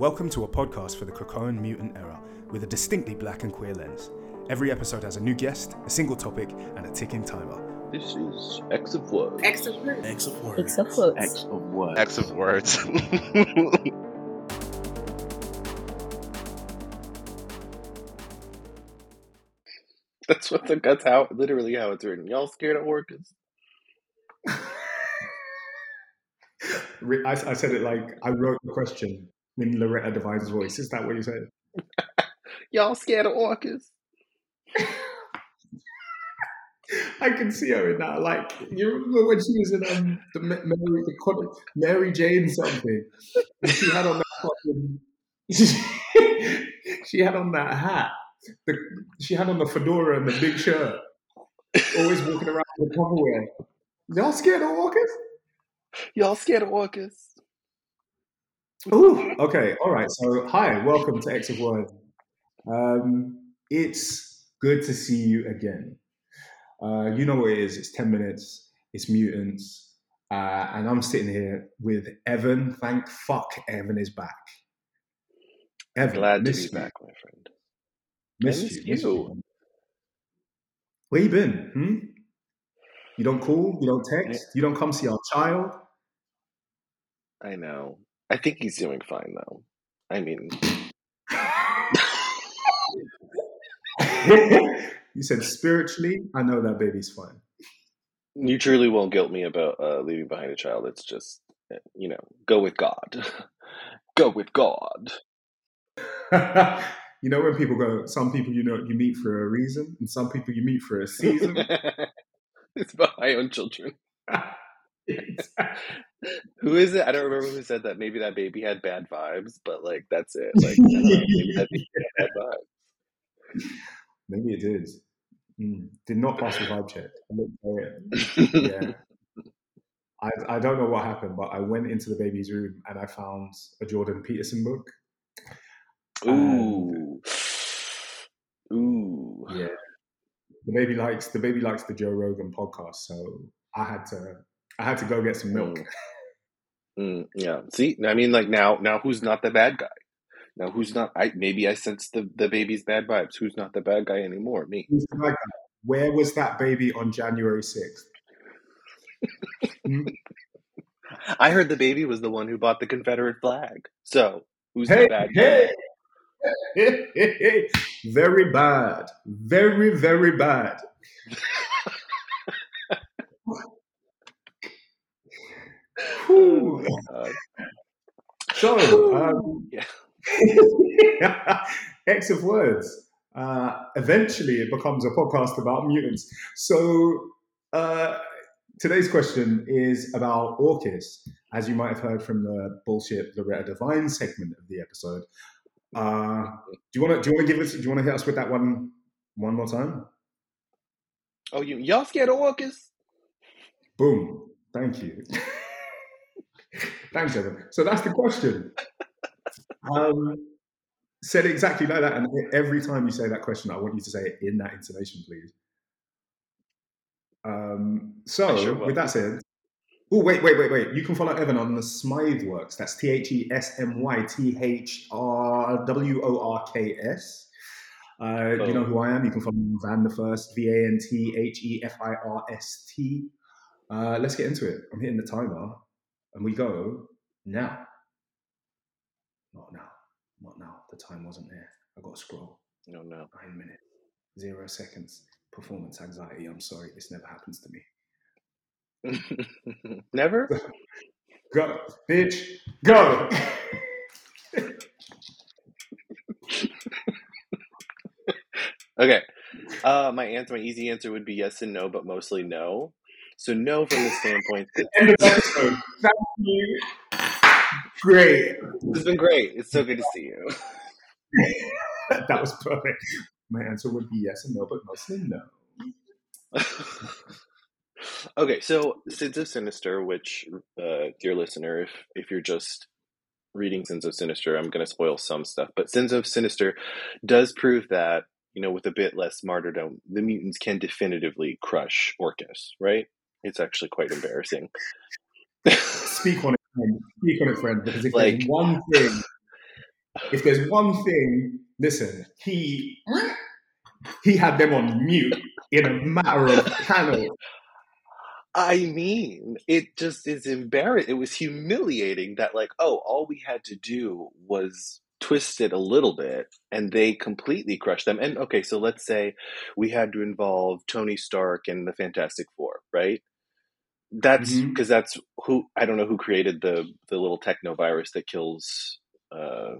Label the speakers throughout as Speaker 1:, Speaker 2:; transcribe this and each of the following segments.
Speaker 1: Welcome to a podcast for the Krakoan mutant era with a distinctly black and queer lens. Every episode has a new guest, a single topic, and a ticking timer.
Speaker 2: This is X of what?
Speaker 3: X of words.
Speaker 4: X of words.
Speaker 5: X of words.
Speaker 2: X of what?
Speaker 6: X of words.
Speaker 2: That's what the that's how literally how it's written. Y'all scared of
Speaker 1: Orchis? I, I said it like I wrote the question in Loretta Devine's voice. Is that what you said?
Speaker 2: Y'all scared of Orchis?
Speaker 1: I can see her in that. Like you remember when she was in um, the Mary, the Mary Jane something, and she had on that fucking. she had on that hat. The, she had on the fedora and the big shirt. Always walking around with Tupperware. Y'all scared of walkers?
Speaker 2: Y'all scared of Orchis?
Speaker 1: Ooh, okay, all right. So, hi, welcome to X of Word. Um, it's good to see you again. Uh, you know what it is. It's ten minutes. It's mutants, uh, and I'm sitting here with Evan. Thank fuck, Evan is back. Evan,
Speaker 2: Glad to be
Speaker 1: you.
Speaker 2: back, my friend.
Speaker 1: Miss you, miss
Speaker 2: you.
Speaker 1: you. Where you been? Hmm? You don't call. You don't text. You don't come see our child.
Speaker 2: I know. I think he's doing fine though. I mean,
Speaker 1: you said spiritually. I know that baby's fine.
Speaker 2: you truly won't guilt me about uh, leaving behind a child. It's just, uh, you know, go with God. go with God.
Speaker 1: you know when people go, some people you know you meet for a reason, and some people you meet for a season.
Speaker 2: it's about my own children. Who is it? I don't remember who said that. Maybe that baby had bad vibes, but like that's it. Like know, maybe that baby had bad vibes.
Speaker 1: Maybe it did. Mm, did not pass the vibe check. I looked at it. Yeah. I, I don't know what happened, but I went into the baby's room and I found a Jordan Peterson book.
Speaker 2: Ooh, ooh.
Speaker 1: Yeah. The baby likes the baby likes the Joe Rogan podcast, so I had to I had to go get some milk.
Speaker 2: Mm, yeah. See, I mean, like now, now who's not the bad guy? Now who's not? I maybe I sense the the baby's bad vibes. Who's not the bad guy anymore? Me.
Speaker 1: Who's the bad guy? Where was that baby on January sixth?
Speaker 2: I heard the baby was the one who bought the Confederate flag. So who's
Speaker 1: Hey,
Speaker 2: the bad guy?
Speaker 1: hey, hey. very bad, very very bad.
Speaker 2: Oh,
Speaker 1: So, um,
Speaker 2: Yeah.
Speaker 1: X of words. Uh, eventually, it becomes a podcast about mutants. So, uh, today's question is about Orchis. As you might have heard from the bullshit Loretta Devine segment of the episode. Uh, do you want to? Do you want to give us? Do you want to hit us with that one one more time?
Speaker 2: Oh, you y'all scared of Orchis?
Speaker 1: Boom. Thank you. Thanks, Evan. So that's the question. Um, said exactly like that, and every time you say that question, I want you to say it in that intonation, please. Um, so,
Speaker 2: sure
Speaker 1: with that said, oh wait, wait, wait, wait! You can follow Evan on the Smythe Works. That's T H E S M Y T H R W O R K S. Uh, You know who I am. You can follow me on Van the First, V A N T H E F I R S T. Uh, let's get into it. I'm hitting the timer, and we go now. Not now. Not now. The time wasn't there. I got to scroll.
Speaker 2: No, no.
Speaker 1: Nine minutes, zero seconds. Performance anxiety. I'm sorry. This never happens to me.
Speaker 2: Never.
Speaker 1: Go, bitch. Go.
Speaker 2: Okay. Uh, my answer, my easy answer would be yes and no, but mostly no. So no from the standpoint
Speaker 1: End of episode. Thank you. Great.
Speaker 2: it's been great. It's so good to see you.
Speaker 1: that was perfect. My answer would be yes and no, but mostly no.
Speaker 2: okay, so Sins of Sinister, which, uh, dear listener, if if you're just reading Sins of Sinister, I'm going to spoil some stuff, but Sins of Sinister does prove that you know with a bit less martyrdom, the mutants can definitively crush Orchis. Right? It's actually quite embarrassing.
Speaker 1: Speak on it, friend. Speak on it, friend. Because if
Speaker 2: Like-
Speaker 1: there's one thing if there's one thing, listen, he he had them on mute in a matter of panels.
Speaker 2: I mean, it just is embarrassing. It was humiliating that, like, oh, all we had to do was twist it a little bit and they completely crushed them. And okay, so let's say we had to involve Tony Stark and the Fantastic Four, right? That's because mm-hmm. that's who I don't know who created the the little techno virus that kills uh,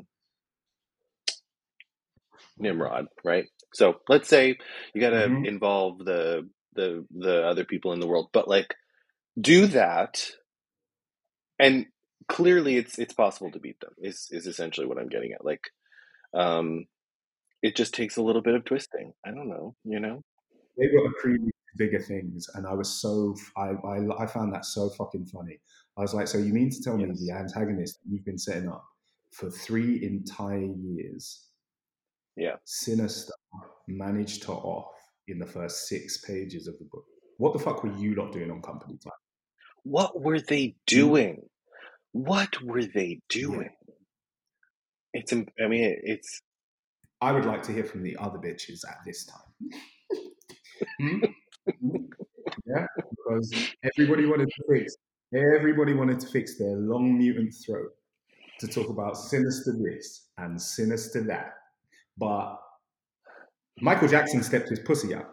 Speaker 2: Nimrod, right? So let's say you got to mm-hmm. involve the the the other people in the world, but like do that, and clearly it's it's possible to beat them. Is is essentially what I'm getting at. Like, um, it just takes a little bit of twisting. I don't know, you know.
Speaker 1: They were creating bigger things, and I was so I, I I found that so fucking funny. I was like, so you mean to tell yes. me the antagonist you've been setting up for three entire years,
Speaker 2: yeah,
Speaker 1: sinister, managed to off in the first six pages of the book. What the fuck were you not doing on company time?
Speaker 2: What were they doing? What were they doing? Yeah. It's, I mean, it's.
Speaker 1: I would like to hear from the other bitches at this time. Hmm? Yeah, because everybody wanted to fix. Everybody wanted to fix their long mutant throat to talk about sinister this and sinister that, but Michael Jackson stepped his pussy out.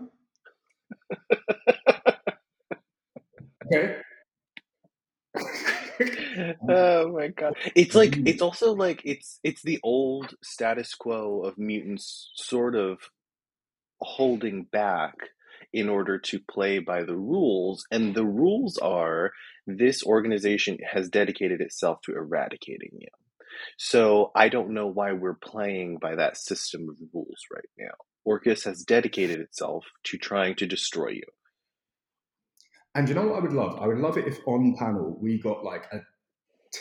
Speaker 1: okay.
Speaker 2: oh my god. It's like it's also like it's it's the old status quo of mutants sort of holding back in order to play by the rules and the rules are this organization has dedicated itself to eradicating you. So I don't know why we're playing by that system of rules right now. Orchis has dedicated itself to trying to destroy you.
Speaker 1: And you know what I would love? I would love it if on panel we got like a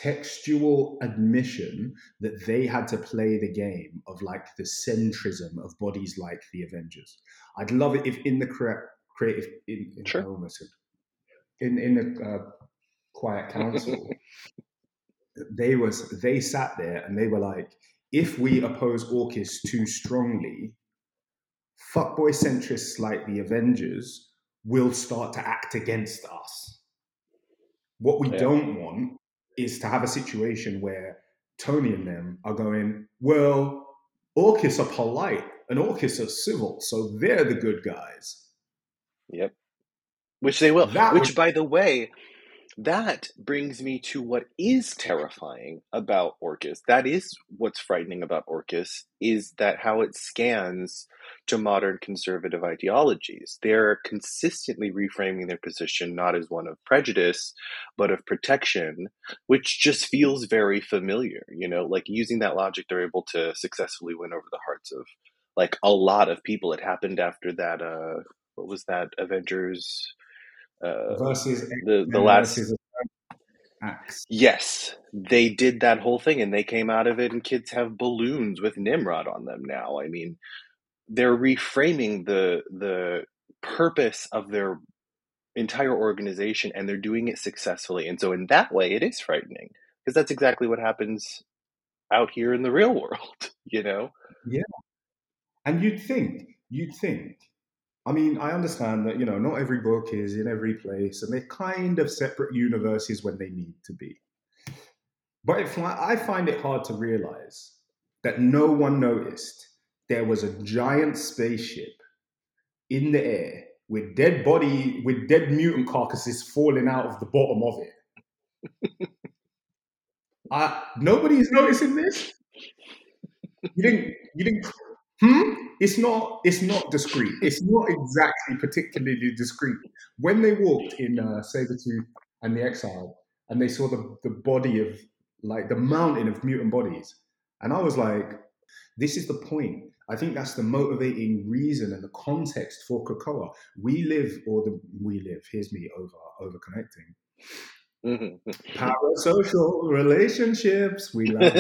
Speaker 1: textual admission that they had to play the game of like the centrism of bodies like the Avengers. I'd love it if in the correct creative in, in sure. almost in in the uh, quiet council they was they sat there and they were like if we oppose Orchis too strongly fuckboy centrists like the Avengers will start to act against us. What we yeah. don't want is to have a situation where Tony and them are going, well, Orchis are polite and Orchis are civil, so they're the good guys.
Speaker 2: Yep. Which they will. That Which, would... by the way, that brings me to what is terrifying about Orchis. That is what's frightening about Orchis is that how it scans to modern conservative ideologies. They're consistently reframing their position not as one of prejudice, but of protection, which just feels very familiar. You know, like using that logic, they're able to successfully win over the hearts of like a lot of people. It happened after that. Uh, what was that? Avengers uh, versus the the last. Yes, they did that whole thing, and they came out of it, and kids have balloons with Nimrod on them now. I mean, they're reframing the the purpose of their entire organization and they're doing it successfully and so in that way it is frightening because that's exactly what happens out here in the real world you know
Speaker 1: yeah and you'd think you'd think i mean i understand that you know not every book is in every place and they're kind of separate universes when they need to be but i find it hard to realize that no one noticed there was a giant spaceship in the air with dead body with dead mutant carcasses falling out of the bottom of it. uh, nobody's noticing this. You didn't. You didn't. Hmm. It's not. It's not discreet. It's not exactly particularly discreet. When they walked in uh, Sabretooth and the Exile, and they saw the the body of like the mountain of mutant bodies, and I was like, "This is the point. I think that's the motivating reason and the context for Krakoa. We live, or the we live. Here's me over over connecting. Mm-hmm. Parasocial relationships. We love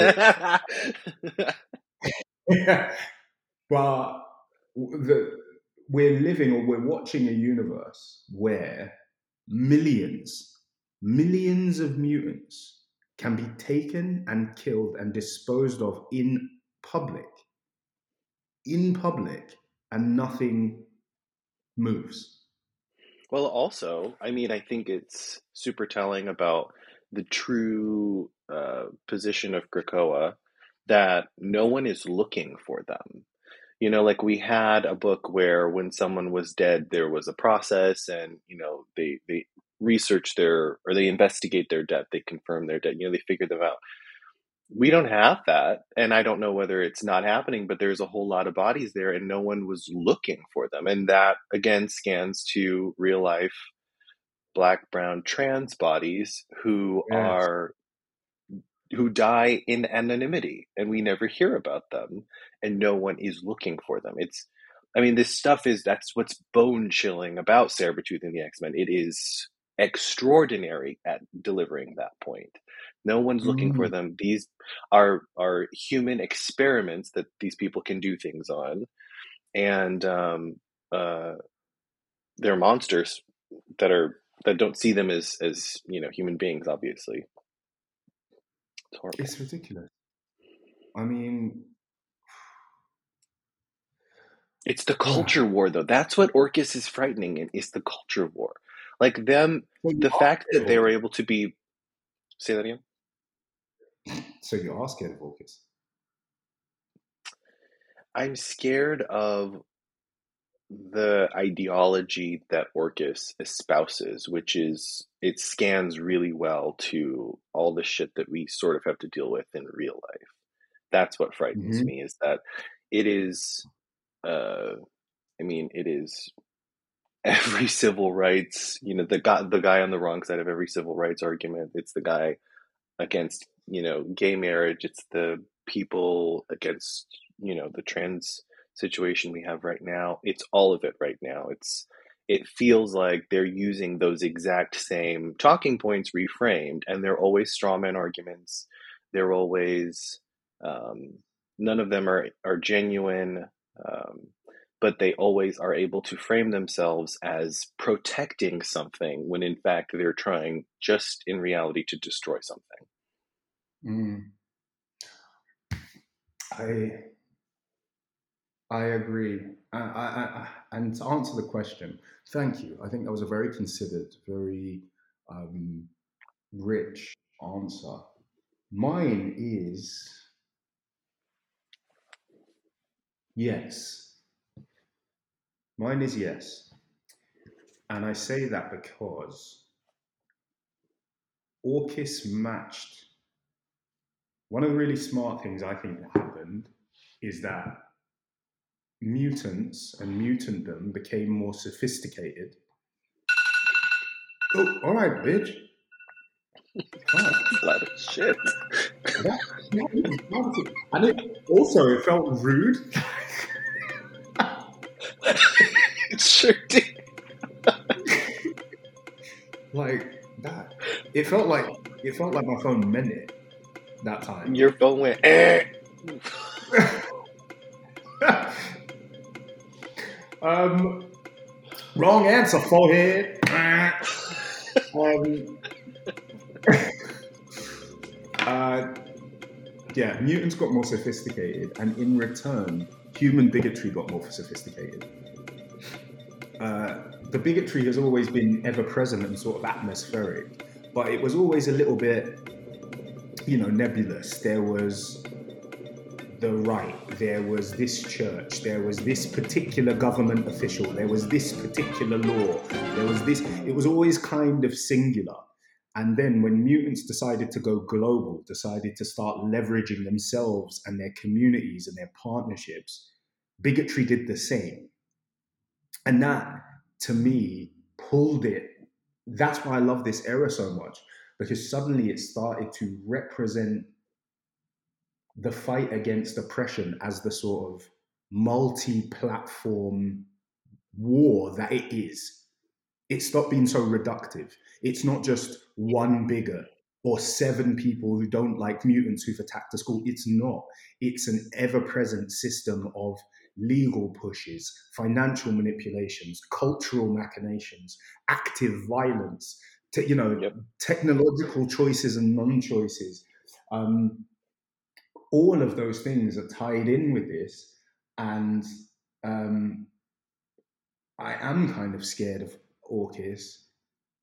Speaker 1: it. but the, we're living or we're watching a universe where millions, millions of mutants can be taken and killed and disposed of in public, in public, and nothing moves.
Speaker 2: Well, also, I mean, I think it's super telling about the true uh, position of Krakoa that no one is looking for them. You know, like we had a book where when someone was dead, there was a process, and you know, they they research their or they investigate their death, they confirm their death. You know, they figure them out. We don't have that, and I don't know whether it's not happening, but there's a whole lot of bodies there, and no one was looking for them, and that again scans to real life black, brown, trans bodies who yes. are who die in anonymity and we never hear about them and no one is looking for them. It's I mean this stuff is that's what's bone chilling about Sabretooth and the X-Men. It is extraordinary at delivering that point. No one's looking mm. for them. These are are human experiments that these people can do things on. And um, uh, they're monsters that are that don't see them as as you know human beings obviously
Speaker 1: it's horrible. It's ridiculous. I mean
Speaker 2: it's the culture yeah. war though. That's what Orchis is frightening in is the culture war. Like them the fact that they were able to be say that again?
Speaker 1: So you are scared of orchis
Speaker 2: i'm scared of the ideology that Orchis espouses, which is it scans really well to all the shit that we sort of have to deal with in real life. That's what frightens mm-hmm. me is that it is uh I mean it is every civil rights, you know, the guy the guy on the wrong side of every civil rights argument. It's the guy against, you know, gay marriage, it's the people against, you know, the trans situation we have right now. It's all of it right now. It's it feels like they're using those exact same talking points reframed, and they're always strawman arguments. They're always um, none of them are are genuine, um, but they always are able to frame themselves as protecting something when in fact they're trying just in reality to destroy something.
Speaker 1: Mm. I I agree. I, I, I, and to answer the question, thank you. I think that was a very considered, very um, rich answer. Mine is yes. Mine is yes. And I say that because Orchis matched. One of the really smart things I think that happened is that mutants and mutantdom became more sophisticated. Oh, all right, bitch.
Speaker 2: Of shit. That,
Speaker 1: that and it also it felt rude.
Speaker 2: it sure did.
Speaker 1: like that. It felt like it felt like my phone meant it that time.
Speaker 2: Your phone went. Eh.
Speaker 1: Um, wrong answer, forehead. um, uh, yeah, mutants got more sophisticated, and in return, human bigotry got more sophisticated. Uh, the bigotry has always been ever present and sort of atmospheric, but it was always a little bit, you know, nebulous. There was the right, there was this church, there was this particular government official, there was this particular law, there was this. It was always kind of singular. And then when mutants decided to go global, decided to start leveraging themselves and their communities and their partnerships, bigotry did the same. And that, to me, pulled it. That's why I love this era so much, because suddenly it started to represent the fight against oppression as the sort of multi-platform war that it is. It stopped being so reductive. It's not just one bigger or seven people who don't like mutants who've attacked the school. It's not. It's an ever-present system of legal pushes, financial manipulations, cultural machinations, active violence, te- you know, yep. technological choices and non-choices. Um, all of those things are tied in with this, and um, I am kind of scared of Orchis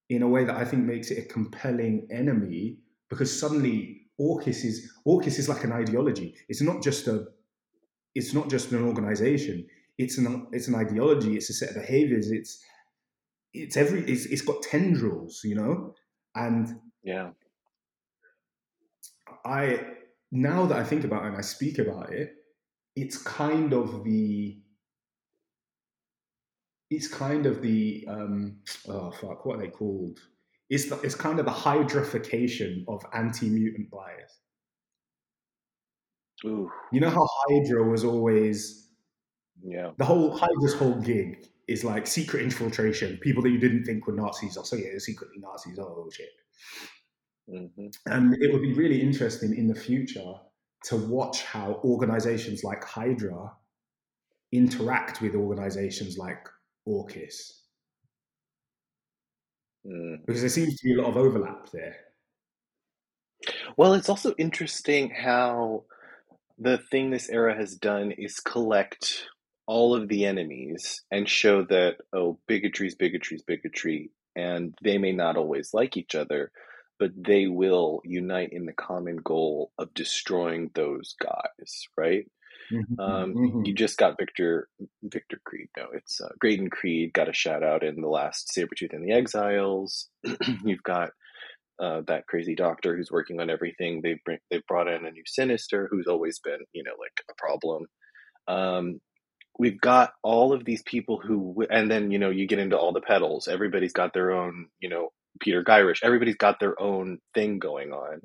Speaker 1: in a way that I think makes it a compelling enemy because suddenly Orchis is Orchis is like an ideology. It's not just a it's not just an organization. It's an it's an ideology. It's a set of behaviors. It's it's every it's, it's got tendrils, you know, and
Speaker 2: yeah.
Speaker 1: I now that I think about it and I speak about it, it's kind of the it's kind of the um, oh fuck, what are they called? It's the, it's kind of the hydrification of anti-mutant bias.
Speaker 2: Ooh.
Speaker 1: You know how Hydra was always
Speaker 2: yeah
Speaker 1: the whole Hydra's whole gig is like secret infiltration, people that you didn't think were Nazis. Oh, so yeah, they're secretly Nazis. Oh shit.
Speaker 2: Mm-hmm.
Speaker 1: And it would be really interesting in the future to watch how organizations like Hydra interact with organizations like Orchis.
Speaker 2: Mm.
Speaker 1: Because there seems to be a lot of overlap there.
Speaker 2: Well, it's also interesting how the thing this era has done is collect all of the enemies and show that, oh, bigotry is bigotry is bigotry, and they may not always like each other, but they will unite in the common goal of destroying those guys, right?
Speaker 1: Mm-hmm.
Speaker 2: Um,
Speaker 1: Mhm.
Speaker 2: you just got Victor Victor Creed. No, it's uh, Graydon Creed got a shout out in the last Sabretooth and the Exiles. You've got uh, that crazy doctor who's working on everything. They bring they've brought in a new Sinister who's always been you know like a problem. Um, we've got all of these people who, and then you know you get into all the pedals. Everybody's got their own you know Peter Gyrish. Everybody's got their own thing going on.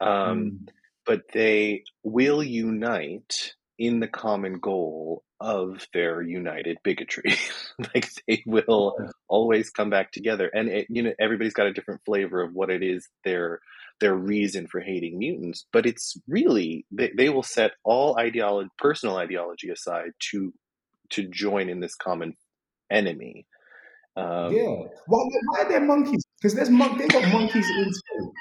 Speaker 2: Um,
Speaker 1: Mm.
Speaker 2: but they will unite in the common goal of their united bigotry. like they will
Speaker 1: Yeah.
Speaker 2: always come back together, and it, you know everybody's got a different flavor of what it is their their reason for hating mutants. But it's really they, they will set all ideology, personal ideology aside to to join in this common enemy. Um,
Speaker 1: yeah. Why, why are there monkeys? Because there's mon- they got monkeys in too.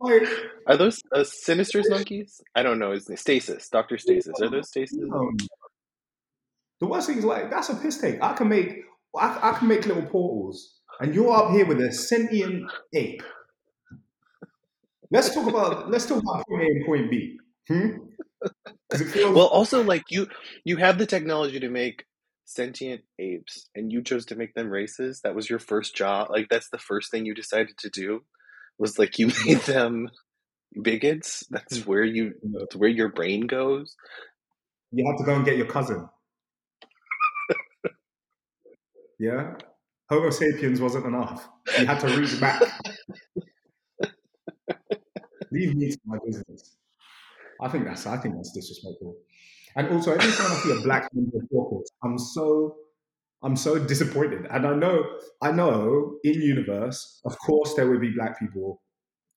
Speaker 1: like,
Speaker 2: Are those uh, Sinister's monkeys? I don't know. Is it Stasis? Doctor Stasis? Are those Stasis?
Speaker 1: um, the worst thing is like that's a piss take. I can make I, I can make little portals, and you're up here with a sentient ape. Let's talk about let's talk about point A and point B. Hmm? 'Cause it feels
Speaker 2: Well, also like you you have the technology to make sentient apes, and you chose to make them races. That was your first job. Like that's the first thing you decided to do. Was like you made them bigots. That's mm. where you that's where your brain goes.
Speaker 1: you have to go and get your cousin. yeah, Homo sapiens wasn't enough. You had to reach back. Leave me to my business. I think that's I think that's disrespectful. And also, every time I see a black member of Portals, I'm so I'm so disappointed. And I know I know in universe, of course, there would be black people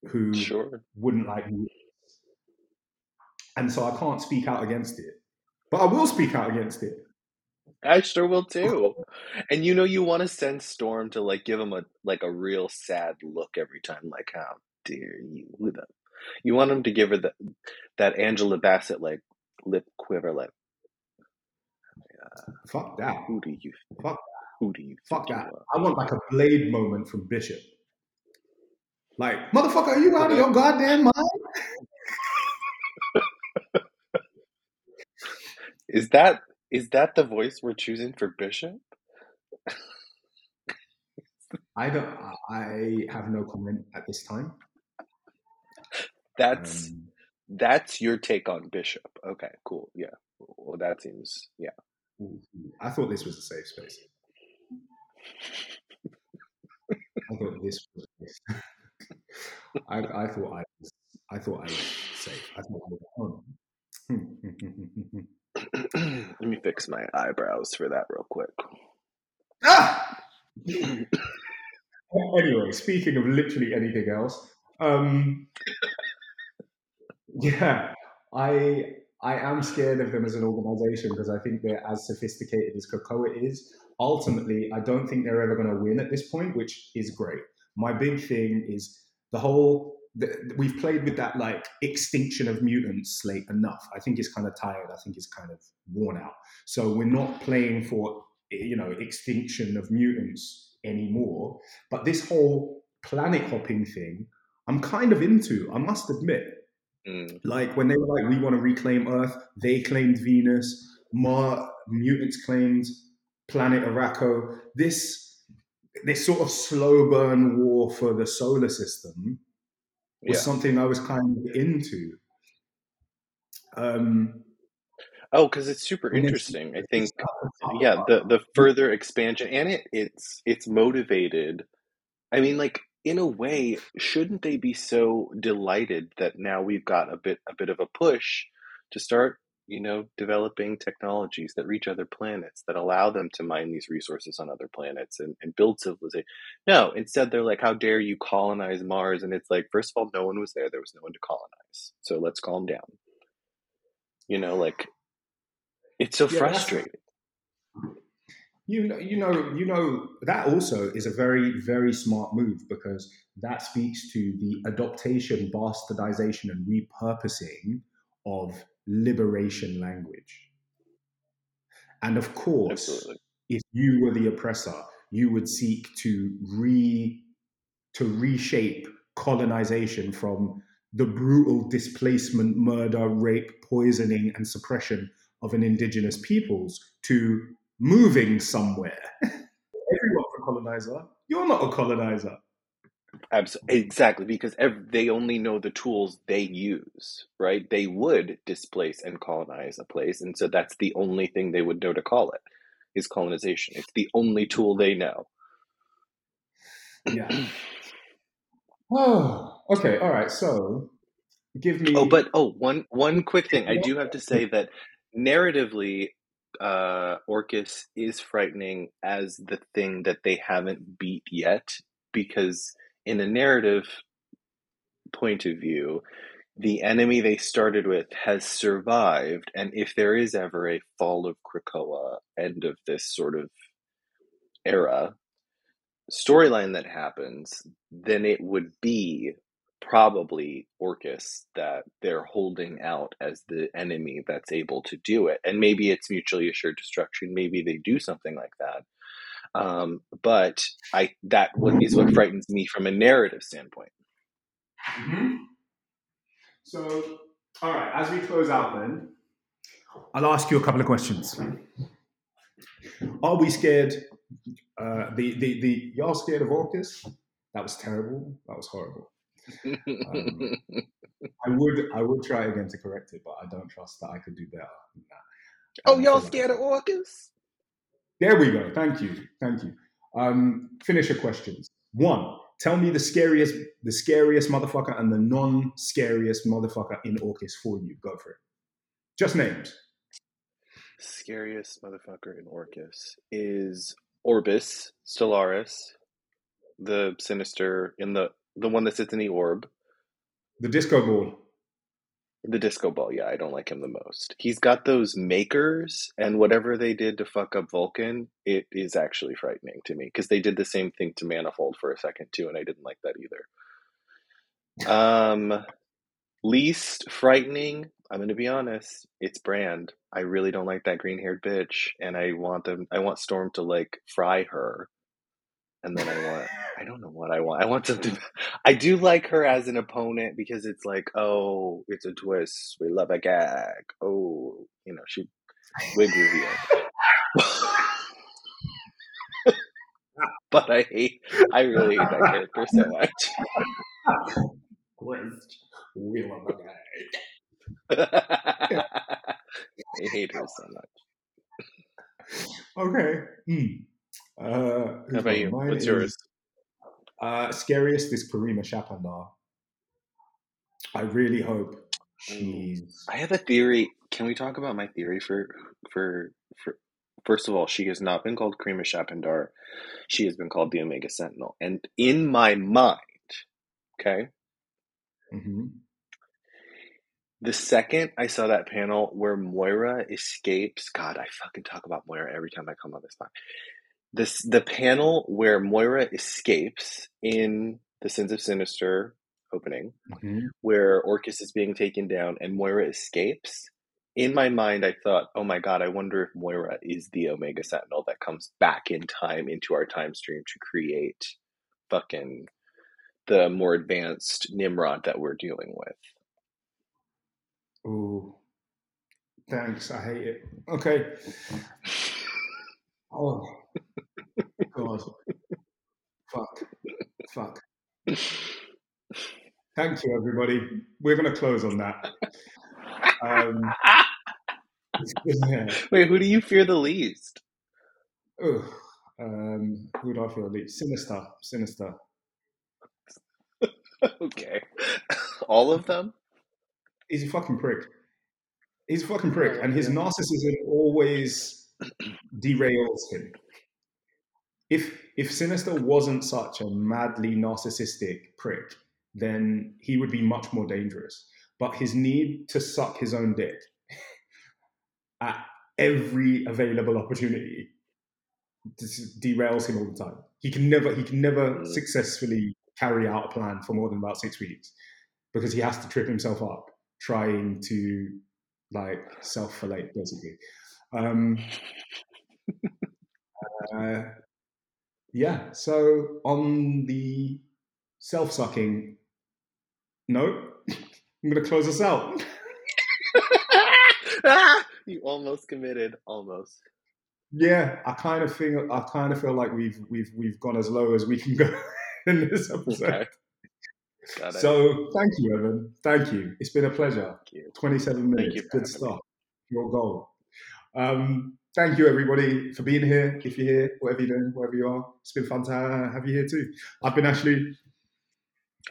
Speaker 1: who
Speaker 2: Sure.
Speaker 1: wouldn't like me. And so I can't speak out against it. But I will speak out against it.
Speaker 2: I sure will too. And you know you want to send Storm to like give him a like a real sad look every time, like how dare you? Who the you want him to give her that that Angela Bassett like lip quiver, like
Speaker 1: Fuck that.
Speaker 2: who do you
Speaker 1: Fuck,
Speaker 2: who do you
Speaker 1: fuck that.
Speaker 2: you?
Speaker 1: I want like a blade moment from Bishop. Like, motherfucker, are you out of your goddamn mind?
Speaker 2: Is that is that the voice we're choosing for Bishop?
Speaker 1: I don't I have no comment at this time.
Speaker 2: That's
Speaker 1: Um,
Speaker 2: that's your take on Bishop. Okay, cool. Yeah. Well, that seems yeah.
Speaker 1: I thought this was a safe space. I thought this was I, I thought I was I thought I was safe. I thought I was.
Speaker 2: Let me fix my eyebrows for that real quick.
Speaker 1: ah! anyway, speaking of literally anything else, um, yeah, I I am scared of them as an organization because I think they're as sophisticated as Krakoa is. Ultimately, I don't think they're ever going to win at this point, which is great. My big thing is the whole the, we've played with that like extinction of mutants slate enough. I think it's kind of tired. I think it's kind of worn out. So we're not playing for eh, you know extinction of mutants anymore. But this whole planet hopping thing, I'm kind of into. I must admit. Mm. Like when they were like, we want to reclaim Earth, they claimed Venus. Mar mutants claimed planet Arakko. This this sort of slow burn war for the solar system was yeah. something I was kind of into. Um,
Speaker 2: oh, because it's super interesting. I think, yeah, the the further expansion and it it's it's motivated. I mean, like in a way, shouldn't they be so delighted that now we've got a bit a bit of a push to start you know, developing technologies that reach other planets that allow them to mine these resources on other planets and, and build civilization. No, instead they're like, how dare you colonize Mars? And it's like, first of all, no one was there. There was no one to colonize. So let's calm down. You know, like it's so yeah, frustrating.
Speaker 1: You know, you know, you know that also is a very, very smart move because that speaks to the adaptation, bastardization, and repurposing of liberation language. And of course, Absolutely. if you were the oppressor, you would seek to re to reshape colonization from the brutal displacement, murder, rape, poisoning, and suppression of an indigenous peoples to moving somewhere. Everyone's a colonizer. You're not a colonizer.
Speaker 2: Absolutely, exactly, because ev- they only know the tools they use, right? They would displace and colonize a place, and so that's the only thing they would know to call it is colonization. It's the only tool they know.
Speaker 1: Yeah. oh, okay, all right. So, give me.
Speaker 2: Oh, but oh, one one quick thing. I do have to say that narratively, uh, Orchis is frightening as the thing that they haven't beat yet because in a narrative point of view, the enemy they started with has survived, and if there is ever a fall of Krakoa, end of this sort of era storyline that happens, then it would be probably Orchis that they're holding out as the enemy that's able to do it. And maybe it's mutually assured destruction. Maybe they do something like that. Um, but I that is what frightens me from a narrative standpoint.
Speaker 1: Mm-hmm. So, all right, as we close out, then I'll ask you a couple of questions. Are we scared? Uh, the the the y'all scared of Orchis? That was terrible. That was horrible. Um, I would I would try again to correct it, but I don't trust that I could do better than that.
Speaker 2: Oh, y'all scared of Orchis?
Speaker 1: There we go. Thank you. Thank you. Um, finish your questions. One, tell me the scariest, the scariest motherfucker and the non-scariest motherfucker in Orchis for you. Go for it. Just names.
Speaker 2: Scariest motherfucker in Orchis is Orbis Stellaris, the sinister in the the one that sits in the orb.
Speaker 1: The disco ball.
Speaker 2: The disco ball, yeah, I don't like him the most. He's got those makers, and whatever they did to fuck up Vulcan, it is actually frightening to me because they did the same thing to Manifold for a second too, and I didn't like that either. Um, least frightening, I'm going to be honest, it's Brand. I really don't like that green haired bitch, and I want them. I want Storm to like fry her and then I want I don't know what I want. I want something. I do like her as an opponent because it's like, oh, it's a twist. We love a gag. Oh, you know, she wig reveal. but I hate. I really hate that character so much.
Speaker 1: Twist. We love a
Speaker 2: gag. I hate her so
Speaker 1: much. Okay. Mm. Uh,
Speaker 2: How about you? What's is, yours?
Speaker 1: Uh, scariest is Karima Shapandar. I really hope she's.
Speaker 2: I have a theory. Can we talk about my theory for for for? First of all, she has not been called Karima Shapandar. She has been called the Omega Sentinel, and in my mind, okay. Mm-hmm. The second I saw that panel where Moira escapes, God, I fucking talk about Moira every time I come on this podcast this the panel where Moira escapes in the Sins of Sinister opening,
Speaker 1: Mhm.
Speaker 2: where Orchis is being taken down and Moira escapes. In my mind, I thought, oh my god, I wonder if Moira is the Omega Sentinel that comes back in time into our time stream to create fucking the more advanced Nimrod that we're dealing with.
Speaker 1: Ooh. Thanks. I hate it. Okay. Oh. God. Fuck. Fuck. Thank you, everybody. We're going to close on that. Um, yeah.
Speaker 2: Wait, who do you fear the least?
Speaker 1: Ugh. Um, who do I feel least? Sinister. Sinister.
Speaker 2: okay. All of them?
Speaker 1: He's a fucking prick. He's a fucking prick, and his narcissism always derails him. If if Sinister wasn't such a madly narcissistic prick, then he would be much more dangerous. But his need to suck his own dick at every available opportunity derails him all the time. He can never he can never
Speaker 2: Mm.
Speaker 1: successfully carry out a plan for more than about six weeks because he has to trip himself up trying to like self fillet basically. Um, uh, yeah. So on the self sucking note, I'm going to close us out.
Speaker 2: ah, you almost committed. Almost.
Speaker 1: Yeah, I kind of feel I kind of feel like we've we've we've gone as low as we can go in this episode.
Speaker 2: Okay.
Speaker 1: So thank you, Evan. Thank you. It's been a pleasure.
Speaker 2: Thank you.
Speaker 1: 27 minutes. Good
Speaker 2: me.
Speaker 1: stuff. Your goal. Um, thank you, everybody, for being here. If you're here, whatever you're doing, wherever you are, it's been fun to have you here too. I've been Ashley.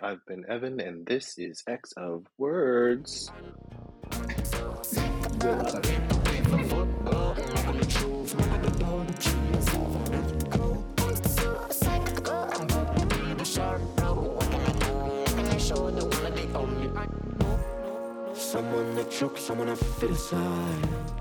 Speaker 2: I've been Evan, and this is X of Words.
Speaker 3: Someone that chokes, someone I fit aside.